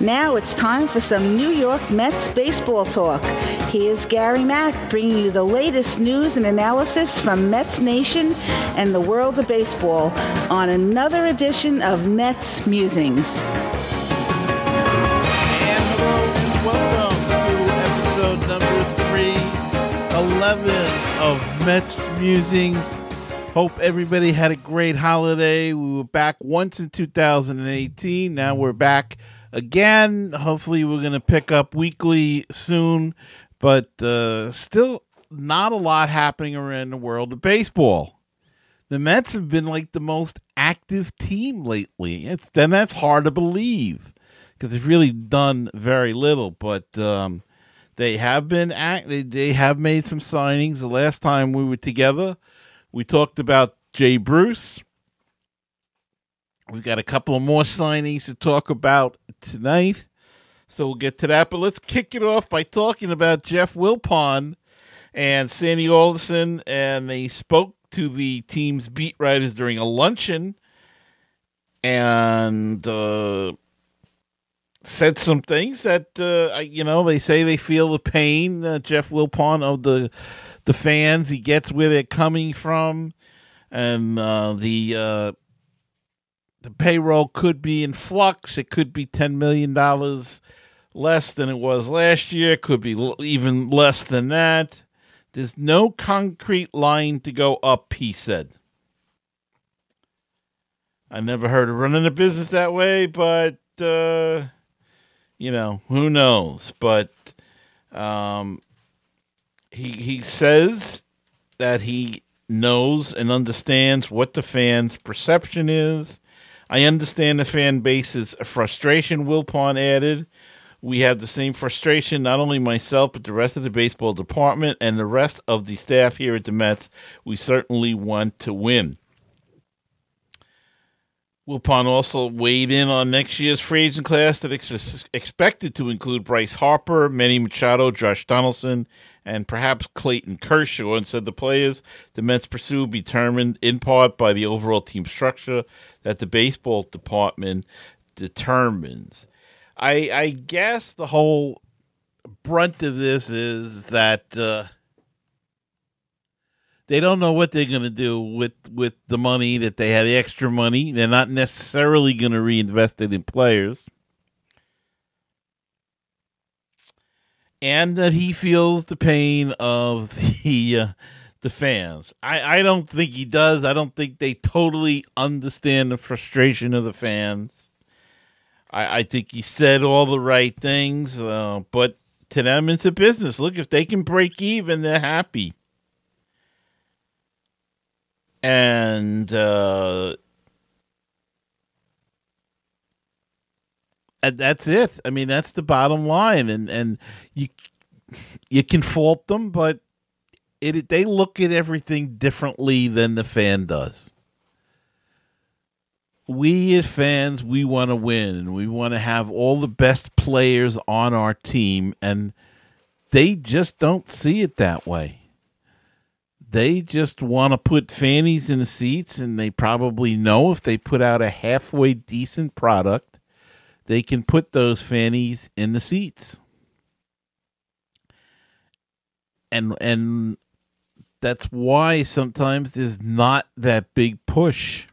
Now it's time for some New York Mets baseball talk. Here's Gary Mack bringing you the latest news and analysis from Mets Nation and the world of baseball on another edition of Mets Musings. And welcome to episode number 311 of Mets Musings. Hope everybody had a great holiday. We were back once in 2018. Now we're back again. Hopefully, we're going to pick up weekly soon, but uh, still not a lot happening around the world of baseball. The Mets have been like the most active team lately. It's then that's hard to believe because they've really done very little, but um, they have been act. They, they have made some signings. The last time we were together, we talked about Jay Bruce. We've got a couple more signings to talk about tonight, so we'll get to that. But let's kick it off by talking about Jeff Wilpon and Sandy Alderson, and they spoke to the team's beat writers during a luncheon, and uh, said some things that uh, you know they say they feel the pain. Uh, Jeff Wilpon of the the fans, he gets where they're coming from, and uh, the uh, the payroll could be in flux. It could be ten million dollars less than it was last year. it Could be l- even less than that. There's no concrete line to go up. He said. I never heard of running a business that way, but uh, you know who knows. But um, he he says that he knows and understands what the fans' perception is. I understand the fan base's frustration. Wilpon added, "We have the same frustration. Not only myself, but the rest of the baseball department and the rest of the staff here at the Mets. We certainly want to win." Wilpon also weighed in on next year's free agent class that is expected to include Bryce Harper, Manny Machado, Josh Donaldson, and perhaps Clayton Kershaw, and said the players the Mets pursue be determined in part by the overall team structure that the baseball department determines. I, I guess the whole brunt of this is that uh, they don't know what they're going to do with with the money that they had extra money. They're not necessarily going to reinvest it in players. And that he feels the pain of the uh, the fans. I, I don't think he does. I don't think they totally understand the frustration of the fans. I, I think he said all the right things, uh, but to them it's a business. Look, if they can break even, they're happy and uh, that's it. I mean, that's the bottom line, and and you you can fault them, but it they look at everything differently than the fan does. We as fans, we want to win, and we want to have all the best players on our team, and they just don't see it that way they just want to put fannies in the seats, and they probably know if they put out a halfway decent product, they can put those fannies in the seats. And and that's why sometimes there's not that big push.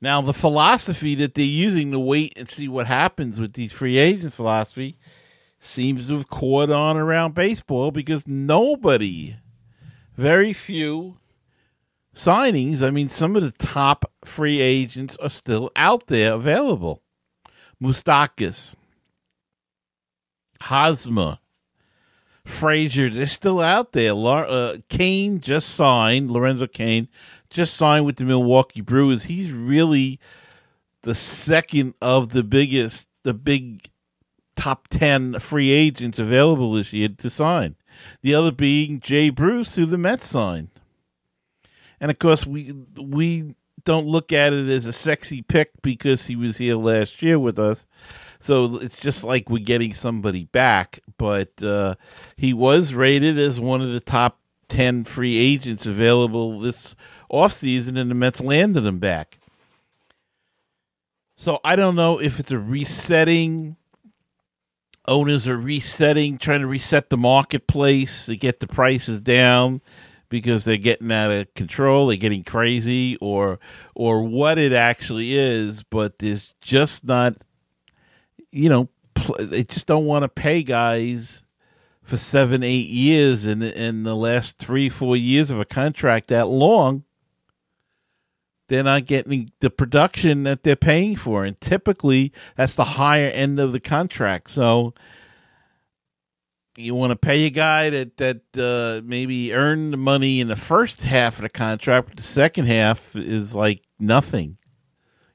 Now, the philosophy that they're using to wait and see what happens with these free agents philosophy seems to have caught on around baseball because nobody very few signings. I mean, some of the top free agents are still out there available. Moustakas, Hosmer, Frazier, they're still out there. Uh, Cain just signed, Lorenzo Cain just signed with the Milwaukee Brewers. He's really the second of the biggest, the big top 10 free agents available this year to sign. The other being Jay Bruce, who the Mets signed. And of course, we we don't look at it as a sexy pick because he was here last year with us. So it's just like we're getting somebody back. But uh, he was rated as one of the top 10 free agents available this offseason, and the Mets landed him back. So I don't know if it's a resetting. Owners are resetting, trying to reset the marketplace to get the prices down because they're getting out of control, they're getting crazy, or or what it actually is. But there's just not, you know, they just don't want to pay guys for seven, eight years, and in the last three, four years of a contract that long they're not getting the production that they're paying for. And typically, that's the higher end of the contract. So you want to pay a guy that that uh, maybe earned the money in the first half of the contract, but the second half is like nothing.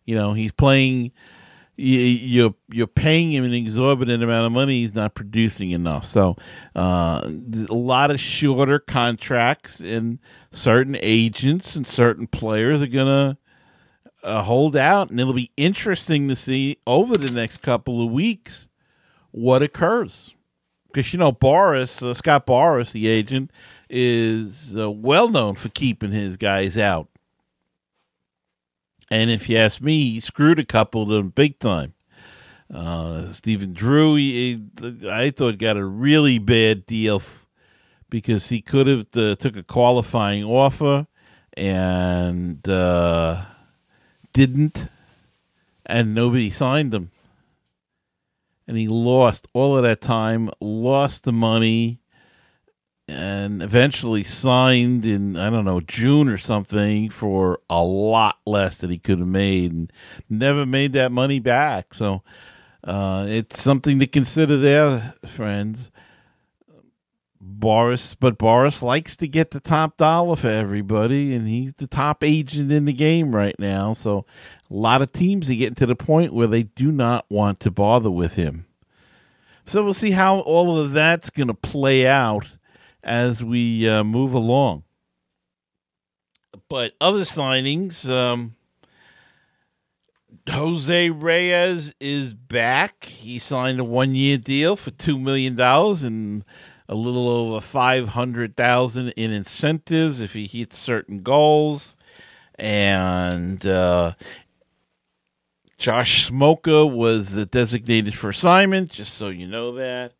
You know, he's playing. You, are you're paying him an exorbitant amount of money. He's not producing enough. So, uh, a lot of shorter contracts, and certain agents and certain players are gonna uh, hold out, and it'll be interesting to see over the next couple of weeks what occurs because you know Boras uh, Scott Boras, the agent, is uh, well known for keeping his guys out. And if you ask me, he screwed a couple of them big time. Uh, Stephen Drew, he, I thought got a really bad deal f- because he could have uh, took a qualifying offer and uh, didn't, and nobody signed him and he lost all of that time, lost the money, and eventually signed in I don't know June or something for a lot less than he could have made, and never made that money back. So uh, it's something to consider there, friends. Boras, but Boras likes to get the top dollar for everybody, and he's the top agent in the game right now. So a lot of teams are getting to the point where they do not want to bother with him. So we'll see how all of that's going to play out as we uh, move along. But other signings, um, Jose Reyes is back. He signed a one-year deal for two million dollars and a little over five hundred thousand in incentives if he hits certain goals. And uh, Josh Smoker was designated for assignment, just so you know that.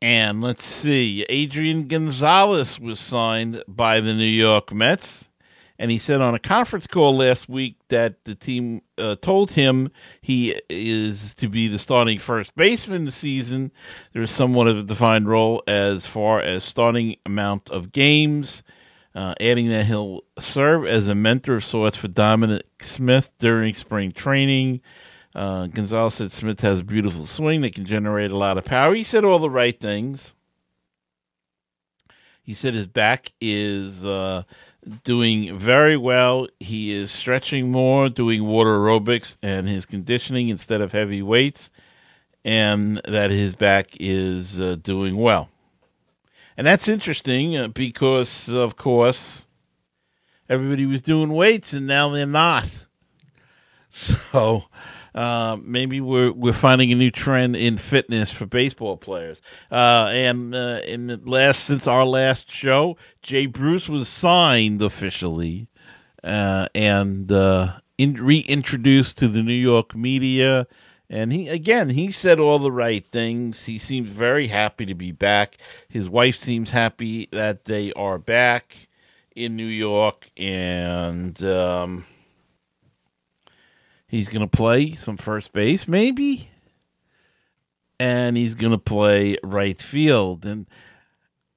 And let's see, Adrian Gonzalez was signed by the New York Mets. And he said on a conference call last week that the team uh, told him he is to be the starting first baseman this season. There is somewhat of a defined role as far as starting amount of games uh, adding that he'll serve as a mentor of sorts for Dominic Smith during spring training. Uh, Gonzalez said Smith has a beautiful swing that can generate a lot of power. He said all the right things. He said his back is uh, doing very well. He is stretching more, doing water aerobics, and his conditioning instead of heavy weights, and that his back is uh, doing well. And that's interesting uh, because, of course, everybody was doing weights and now they're not. So uh, maybe we're we're finding a new trend in fitness for baseball players. Uh, and uh, in the last since our last show, Jay Bruce was signed officially uh, and uh, in, reintroduced to the New York media and he again, he said all the right things. He seems very happy to be back. His wife seems happy that they are back in New York, and um, he's going to play some first base, maybe, and he's going to play right field. And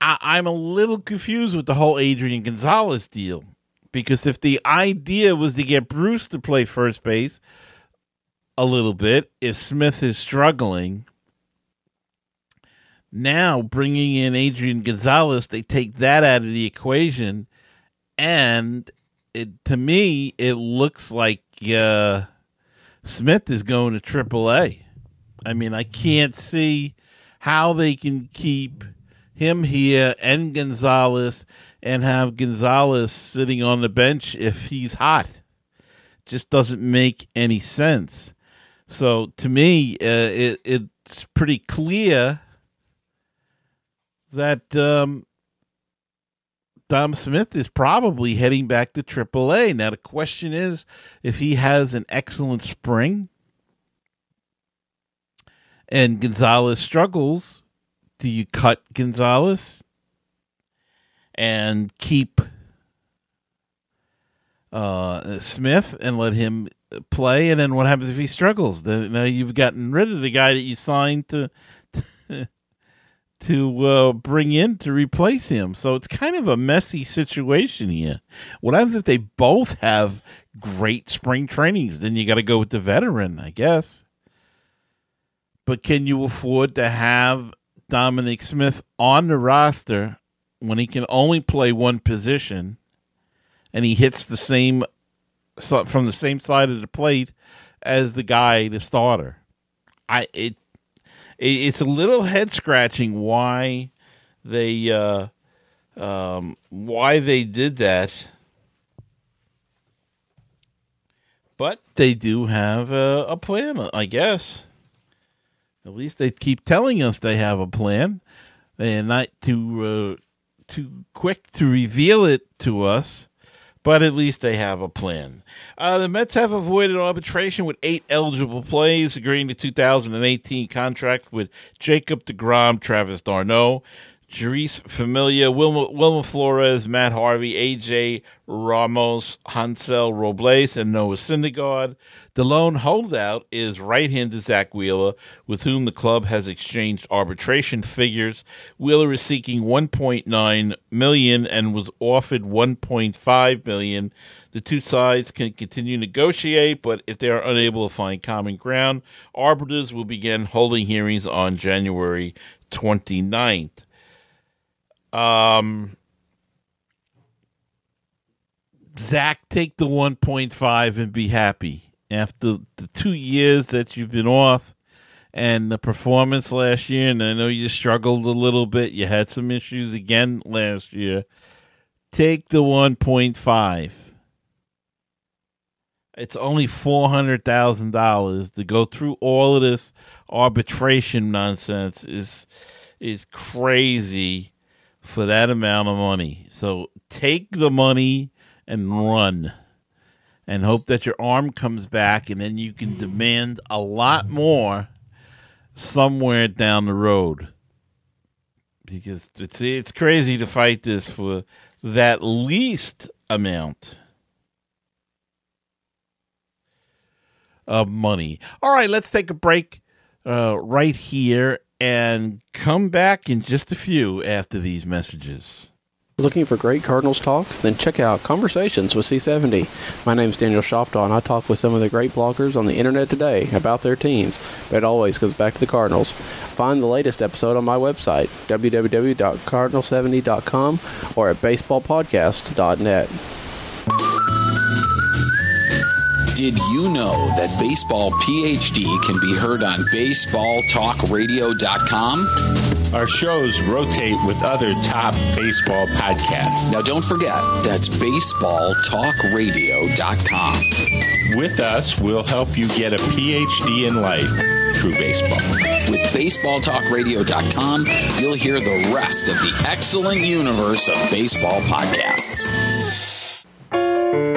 I, I'm a little confused with the whole Adrian Gonzalez deal because if the idea was to get Bruce to play first base a little bit if Smith is struggling. Now, bringing in Adrian Gonzalez, they take that out of the equation, and it to me it looks like uh, Smith is going to AAA. I mean, I can't see how they can keep him here and Gonzalez and have Gonzalez sitting on the bench if he's hot. Just doesn't make any sense. So to me, uh, it, it's pretty clear that um, Dom Smith is probably heading back to AAA. Now, the question is if he has an excellent spring and Gonzalez struggles, do you cut Gonzalez and keep uh, Smith and let him play? And then what happens if he struggles? Then now you've gotten rid of the guy that you signed to. to to uh, bring in to replace him. So it's kind of a messy situation here. What happens if they both have great spring trainings? Then you got to go with the veteran, I guess. But can you afford to have Dominic Smith on the roster when he can only play one position and he hits the same from the same side of the plate as the guy, the starter? I it it's a little head scratching why they uh, um, why they did that. But they do have a, a, plan, I guess. At least they keep telling us they have a plan, and not too uh, too quick to reveal it to us. But at least they have a plan. Uh, the Mets have avoided arbitration with eight eligible plays, agreeing to 2018 contract with Jacob DeGrom, Travis d'Arnaud, Jeurys Familia, Wilma, Wilmer Flores, Matt Harvey, AJ Ramos, Hansel Robles, and Noah Syndergaard. The lone holdout is right-handed Zack Wheeler, with whom the club has exchanged arbitration figures. Wheeler is seeking 1.9 million and was offered 1.5 million. The two sides can continue to negotiate, but if they are unable to find common ground, arbiters will begin holding hearings on January 29th. Um, Zack, take the 1.5 and be happy. After the two years that you've been off and the performance last year, and I know you struggled a little bit, you had some issues again last year. Take the 1.5. It's only $400,000 to go through all of this arbitration nonsense is is crazy for that amount of money. So take the money and run and hope that your arm comes back and then you can demand a lot more somewhere down the road. Because it's it's crazy to fight this for that least amount of money. All right, let's take a break uh, right here and come back in just a few after these messages. Looking for great Cardinals talk? Then check out Conversations with C70. My name is Daniel Shoptaw, and I talk with some of the great bloggers on the internet today about their teams, but it always goes back to the Cardinals. Find the latest episode on my website, www.cardinal70.com or at baseballpodcast.net. Did you know that Baseball PhD can be heard on baseballtalkradio.com? Our shows rotate with other top baseball podcasts. Now, don't forget, that's baseballtalkradio.com. With us, we'll help you get a PhD in life through baseball. With baseballtalkradio.com, you'll hear the rest of the excellent universe of baseball podcasts.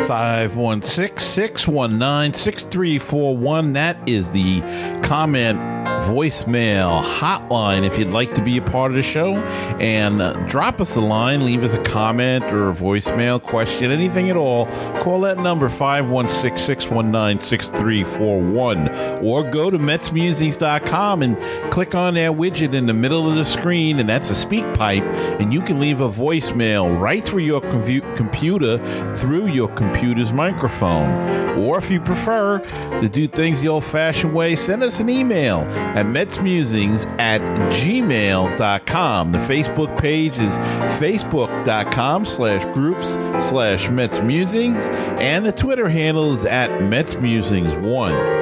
516 619 6341. That is the comment voicemail hotline if you'd like to be a part of the show. And uh, drop us a line leave us a comment or a voicemail question anything at all. Call that number 516-619-6341 or go to metsmusings.com and click on that widget in the middle of the screen and that's a speak pipe and you can leave a voicemail right through your com- computer through your computer's microphone. Or if you prefer to do things the old-fashioned way send us an email at metsmusings at gmail.com. The Facebook page is facebook.com slash groups slash metsmusings, and the Twitter handle is at metsmusings1.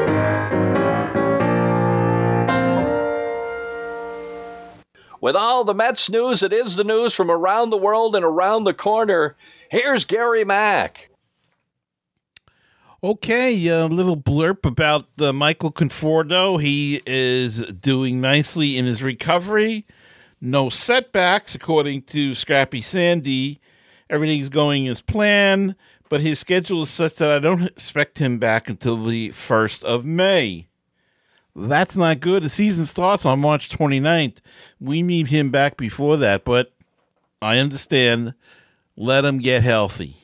With all the Mets news, it is the news from around the world and around the corner. Here's Gary Mack. Okay, a little blurb about uh, Michael Conforto. He is doing nicely in his recovery. No setbacks, according to Scrappy Sandy. everything's going as planned, but his schedule is such that I don't expect him back until the 1st of May. That's not good. The season starts on March 29th. We need him back before that, but I understand. Let him get healthy.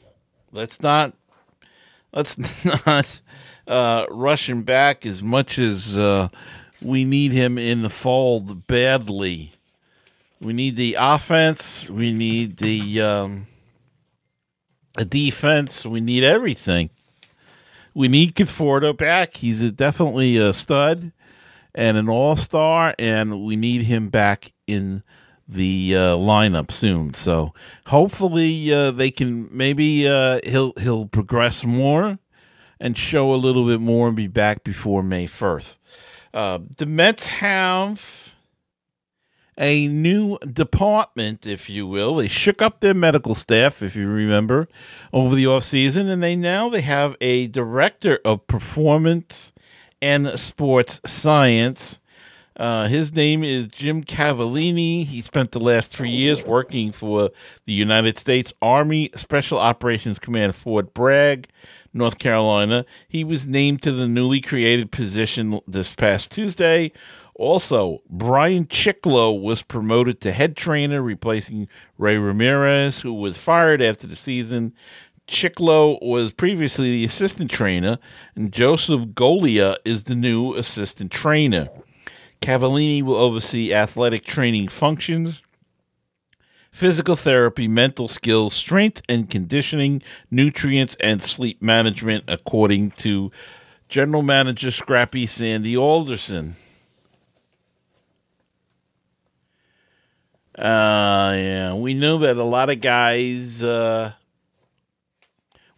Let's not let's not uh, rush him back as much as uh, we need him in the fold badly. We need the offense. We need the um, defense. We need everything. We need Conforto back. He's a, definitely a stud and an all star, and we need him back in the uh, lineup soon. So hopefully uh, they can maybe uh, he'll he'll progress more and show a little bit more and be back before May first. Uh, the Mets have a new department, if you will. They shook up their medical staff, if you remember, over the offseason, and they now they have a director of performance and sports science. Uh, his name is Jim Cavallini. He spent the last three years working for the United States Army Special Operations Command Fort Bragg, North Carolina. He was named to the newly created position this past Tuesday. Also, Brian Chicklo was promoted to head trainer, replacing Ray Ramirez, who was fired after the season. Chiklo was previously the assistant trainer, and Joseph Golia is the new assistant trainer. Cavallini will oversee athletic training functions, physical therapy, mental skills, strength and conditioning, nutrients, and sleep management, according to General Manager Scrappy Sandy Alderson. Uh, yeah, we know that a lot of guys uh,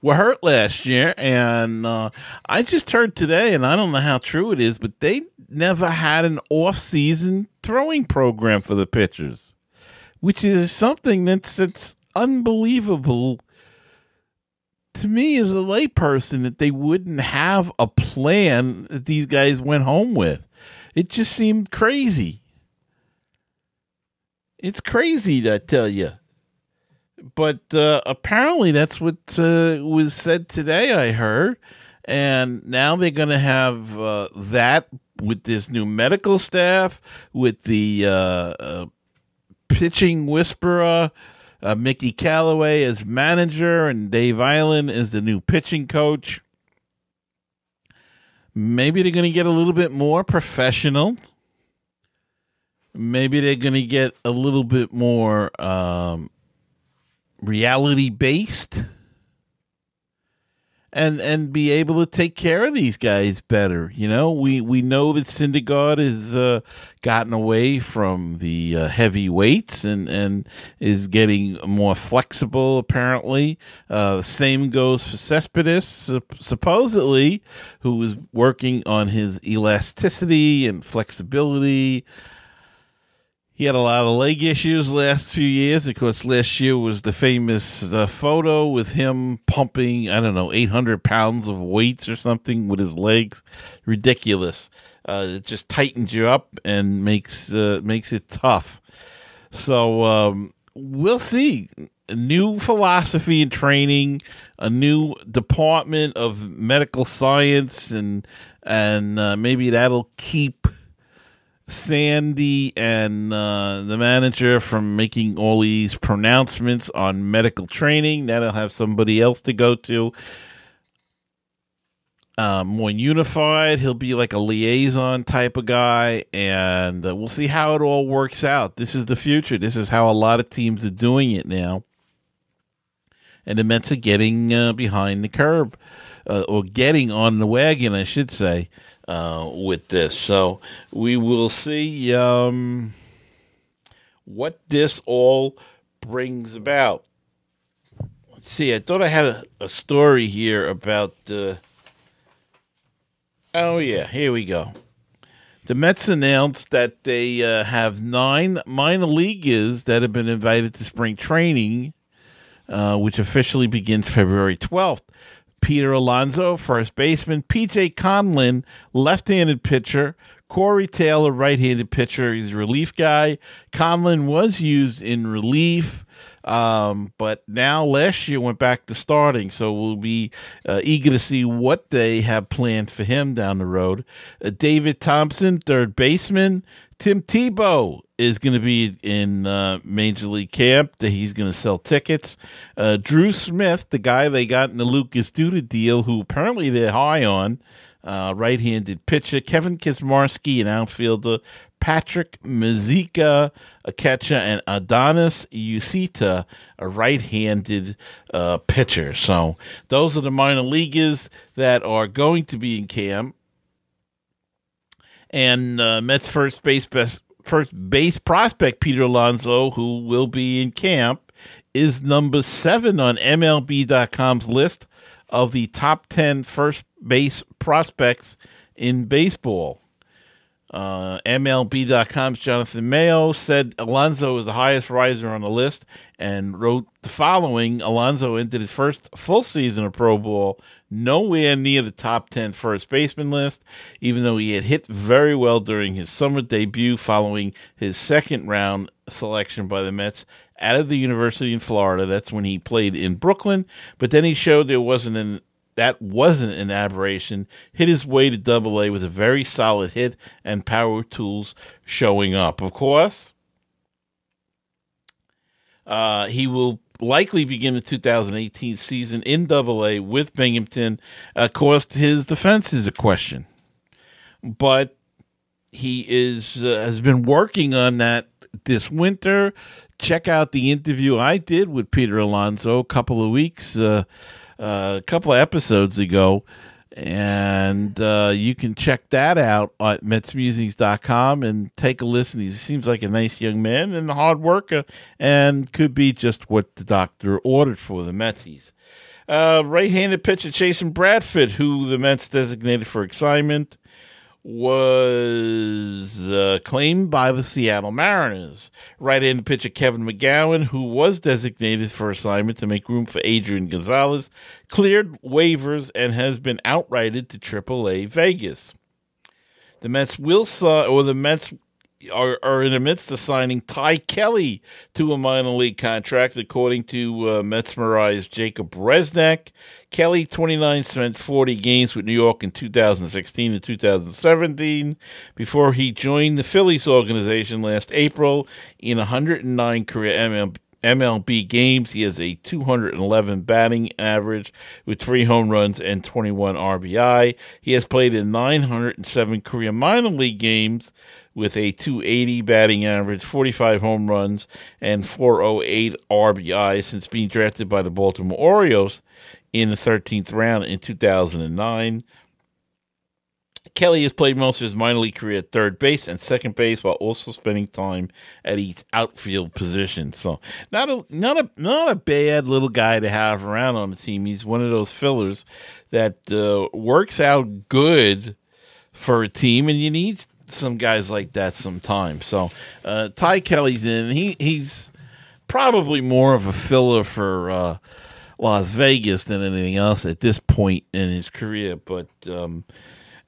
were hurt last year, and uh, I just heard today, and I don't know how true it is, but they never had an off-season throwing program for the pitchers, which is something that's that's unbelievable to me as a layperson that they wouldn't have a plan that these guys went home with. It just seemed crazy. It's crazy, I tell you. But uh, apparently, that's what uh, was said today. I heard, and now they're going to have uh, that with this new medical staff, with the uh, uh, pitching whisperer. Uh, Mickey Callaway as manager and Dave Eiland as the new pitching coach. Maybe they're going to get a little bit more professional maybe they're going to get a little bit more um, reality based and and be able to take care of these guys better you know? We we know that Syndergaard has uh, gotten away from the uh, heavy weights and and is getting more flexible apparently. Uh, same goes for Cespedes supposedly who was working on his elasticity and flexibility he had a lot of leg issues last few years. Of course, last year was the famous uh, photo with him pumping, I don't know, 800 pounds of weights or something with his legs. Ridiculous. Uh, it just tightens you up and makes uh, makes it tough. So um, we'll see. A new philosophy in training, a new department of medical science, and and uh, maybe that'll keep Sandy and uh, the manager from making all these pronouncements on medical training. That'll have somebody else to go to. Uh, more unified. He'll be like a liaison type of guy, and uh, we'll see how it all works out. This is the future. This is how a lot of teams are doing it now. And the Mets are getting uh, behind the curb, uh, or getting on the wagon, I should say uh, with this. So we will see um, what this all brings about. Let's see. I thought I had a, a story here about. Uh, oh yeah, here we go. The Mets announced that they uh, have nine minor leaguers that have been invited to spring training, uh, which officially begins February 12th. Peter Alonso, first baseman, PJ Conlon, left handed pitcher, Corey Taylor, right-handed pitcher, he's a relief guy. Conlon was used in relief. Um, but now last year went back to starting, so we'll be uh, eager to see what they have planned for him down the road. Uh, David Thompson, third baseman. Tim Tebow is going to be in uh, Major League Camp. He's going to sell tickets. Uh, Drew Smith, the guy they got in the Lucas Duda deal, who apparently they're high on, uh, right-handed pitcher. Kevin Kaczmarski, an outfielder. Patrick Mazeika, a catcher, and Adonis Uceta, a right-handed uh, pitcher. So those are the minor leaguers that are going to be in camp. And uh, Mets first base best, first base prospect Peter Alonso, who will be in camp, is number seven on MLB.com's list of the top 10 first base prospects in baseball. Uh, MLB.com's Jonathan Mayo said Alonso is the highest riser on the list and wrote the following Alonso entered his first full season of Pro Ball nowhere near the top 10 first baseman list, even though he had hit very well during his summer debut following his second round selection by the Mets out of the University in Florida. That's when he played in Brooklyn, but then he showed there wasn't an that wasn't an aberration. Hit his way to double A with a very solid hit and power tools showing up. Of course, uh, he will likely begin the 2018 season in double A with Binghamton. Of course, his defense is a question, but he is uh, has been working on that this winter. Check out the interview I did with Peter Alonso a couple of weeks. Uh, uh, a couple of episodes ago. And uh, you can check that out at MetsMusings.com and take a listen. He seems like a nice young man and a hard worker and could be just what the doctor ordered for the Metsies. Uh, right handed pitcher Jason Bradford, who the Mets designated for assignment, was uh, claimed by the Seattle Mariners. Right end pitcher Kevin McGowan, who was designated for assignment to make room for Adrian Gonzalez, cleared waivers and has been outrighted to AAA Vegas. The Mets will sign, or the Mets are, are in the midst of signing Ty Kelly to a minor league contract, according to uh, Mets Jacob Resnick. Kelly, 29, spent 40 games with New York in 2016 and 2017 before he joined the Phillies organization last April in 109 career MLB. MLB games. He has a 211 batting average with three home runs and 21 RBI. He has played in 907 career minor league games with a 280 batting average, 45 home runs, and 408 RBI since being drafted by the Baltimore Orioles in the 13th round in 2009. Kelly has played most of his minor league career at third base and second base, while also spending time at each outfield position. So, not a not a not a bad little guy to have around on the team. He's one of those fillers that uh, works out good for a team, and you need some guys like that sometimes. So uh, Ty Kelly's in. He he's probably more of a filler for uh, Las Vegas than anything else at this point in his career. But um,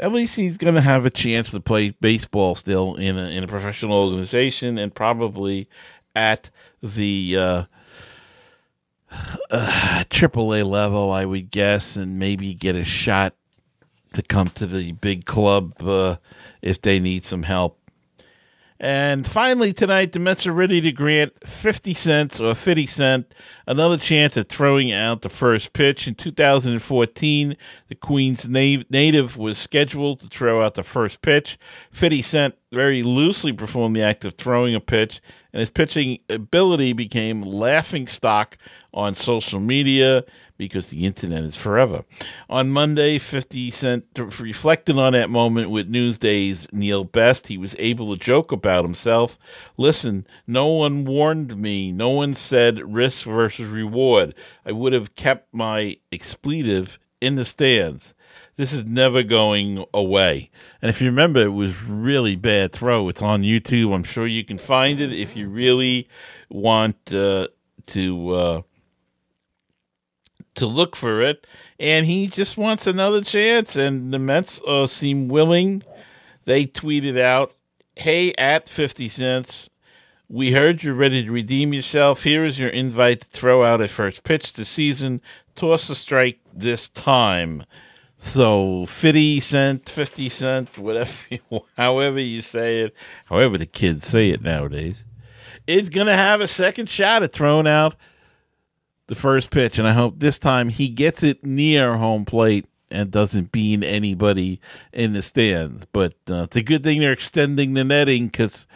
at least he's going to have a chance to play baseball still in a in a professional organization and probably at the. Uh, uh, AAA level, I would guess, and maybe get a shot to come to the big club uh, if they need some help. And finally, tonight, the Mets are ready to grant 50 cents or 50 cent another chance at throwing out the first pitch. In 2014, the Queens native was scheduled to throw out the first pitch. 50 Cent very loosely performed the act of throwing a pitch, and his pitching ability became laughing stock on social media because the internet is forever. On Monday, 50 Cent reflected on that moment with Newsday's Neil Best. He was able to joke about himself. Listen, no one warned me. No one said risk versus reward. I would have kept my expletive in the stands. This is never going away. And if you remember, it was really bad throw. It's on YouTube. I'm sure you can find it if you really want uh, to. Uh, to look for it, and he just wants another chance. And the Mets uh, seem willing. they tweeted out, "Hey, at fifty cents." We heard you're ready to redeem yourself. Here is your invite to throw out a first pitch this season. Toss a strike this time. So 50 cent, 50 cent, whatever, you, however you say it, however the kids say it nowadays, is to have a second shot at throwing out the first pitch. And I hope this time he gets it near home plate and doesn't bean anybody in the stands. But uh, it's a good thing they're extending the netting because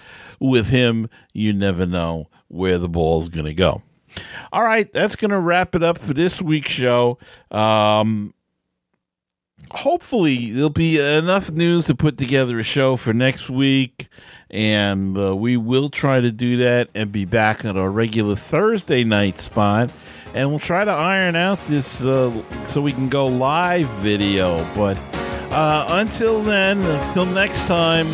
with him, you never know where the ball's going to go. All right, that's going to wrap it up for this week's show. Um, hopefully, there'll be enough news to put together a show for next week, and uh, we will try to do that and be back at our regular Thursday night spot. And we'll try to iron out this uh, so we can go live video. But uh, until then, until next time,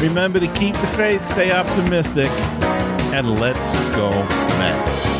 remember to keep the faith, stay optimistic, and let's go Mets.